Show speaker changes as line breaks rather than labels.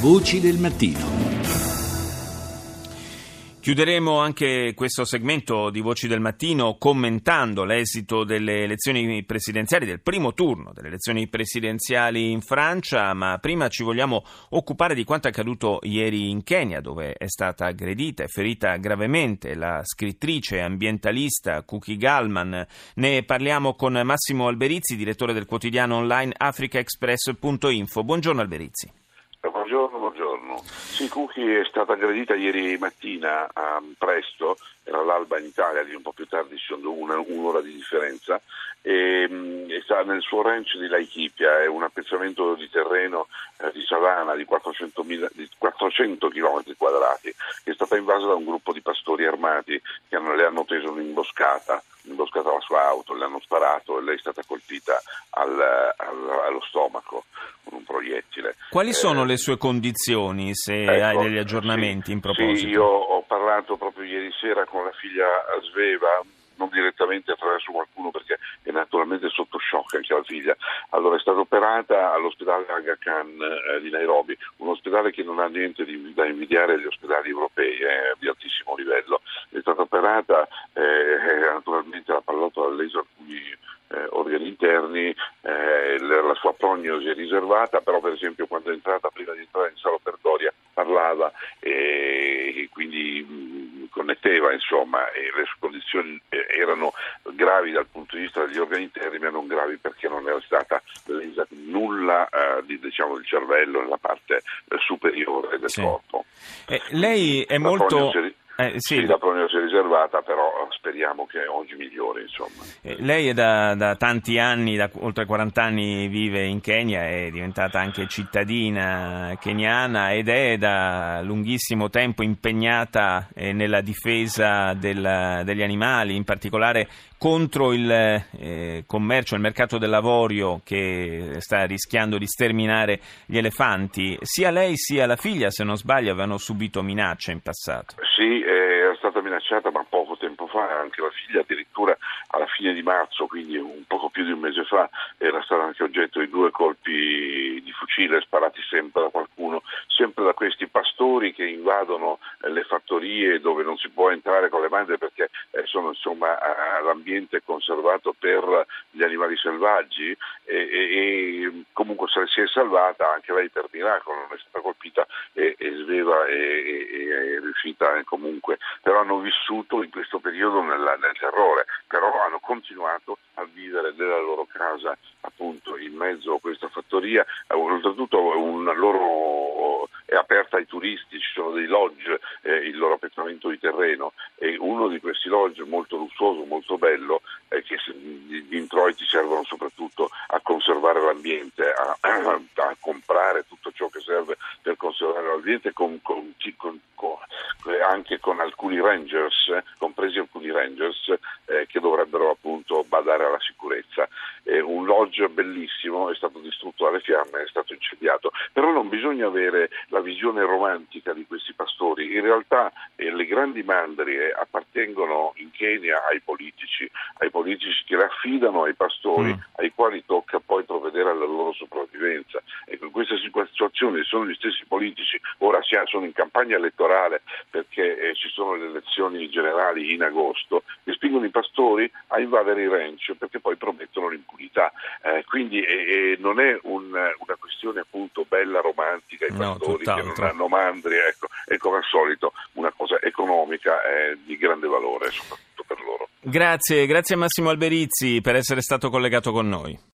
Voci del mattino.
Chiuderemo anche questo segmento di Voci del Mattino commentando l'esito delle elezioni presidenziali, del primo turno delle elezioni presidenziali in Francia, ma prima ci vogliamo occupare di quanto è accaduto ieri in Kenya, dove è stata aggredita e ferita gravemente la scrittrice ambientalista Kuki Galman. Ne parliamo con Massimo Alberizzi, direttore del quotidiano online africaexpress.info. Buongiorno Alberizzi.
Buongiorno. Sì, Cookie è stata aggredita ieri mattina um, presto, era l'alba in Italia, di un po' più tardi ci sono una, un'ora di differenza, e, um, sta nel suo ranch di Laikipia, è un appezzamento di terreno eh, di savana di 400, di 400 km quadrati, che è stata invasa da un gruppo di pastori armati che hanno, le hanno teso un'imboscata imboscata la sua auto, le hanno sparato e lei è stata colpita al, al, allo stomaco con un proiettile.
Quali sono eh, le sue condizioni, se ecco, hai degli aggiornamenti
sì,
in proposito?
Sì, io ho parlato proprio ieri sera con la figlia Sveva, non direttamente attraverso qualcuno perché è naturalmente sotto shock anche la figlia. Allora è stata operata all'ospedale Aga Khan eh, di Nairobi, un ospedale che non ha niente di, da invidiare agli ospedali europei, è eh, di altissimo livello. È stata operata, eh, naturalmente la pallottola ha leso alcuni eh, organi interni, eh, la sua prognosi è riservata, però per esempio quando è entrata prima di entrare in sala operatoria parlava e quindi mh, connetteva insomma e le sue condizioni eh, erano gravi dal punto di vista degli organi interni ma non gravi perché non era stata lesa nulla eh, di, diciamo, del cervello nella parte eh, superiore del sì. corpo.
Eh, lei è la molto...
Eh, sì. sì, la prognosi è riservata, però speriamo che oggi migliori.
Eh, lei è da, da, tanti anni, da oltre 40 anni vive in Kenya, è diventata anche cittadina keniana ed è da lunghissimo tempo impegnata eh, nella difesa del, degli animali, in particolare contro il eh, commercio, il mercato dell'avorio che sta rischiando di sterminare gli elefanti. Sia lei sia la figlia, se non sbaglio, avevano subito minacce in passato.
Sì, eh, stata minacciata ma poco tempo fa, anche la figlia addirittura alla fine di marzo, quindi un poco più di un mese fa, era stata anche oggetto di due colpi di fucile sparati sempre da qualcuno, sempre da questi pastori che invadono eh, le fattorie dove non si può entrare con le mani perché eh, sono insomma l'ambiente conservato per gli animali selvaggi e, e, e comunque si è salvata anche lei per miracolo non è stata colpita e, e sveva e, è riuscita comunque, però hanno vissuto in questo periodo nel, nel terrore, però hanno continuato a vivere nella loro casa appunto in mezzo a questa fattoria, oltretutto un loro è aperta ai turisti, ci sono dei lodge, eh, il loro appezzamento di terreno e uno di questi lodge molto lussuoso, molto bello, eh, che gli introiti servono soprattutto a conservare l'ambiente, a, a, comprare tutto ciò che serve per conservare l'ambiente con, con, con, anche con alcuni rangers, eh, compresi alcuni rangers eh, che dovrebbero appunto badare alla sicurezza. Un lodge bellissimo è stato distrutto dalle fiamme, è stato incendiato, però non bisogna avere la visione romantica di questi pastori, in realtà eh, le grandi mandrie appartengono in Kenya ai politici, ai politici che le affidano ai pastori, mm. ai quali tocca poi provvedere alla loro sopravvivenza. Ecco, in questa situazione sono gli stessi politici, ora sono in campagna elettorale perché eh, ci sono le elezioni generali in agosto, che spingono i pastori a invadere i ranch perché poi promettono l'impunità. Quindi eh, non è un, una questione appunto bella, romantica, i no, pastori che non hanno mandri, ecco, è come al solito una cosa economica eh, di grande valore soprattutto per loro.
Grazie, grazie Massimo Alberizzi per essere stato collegato con noi.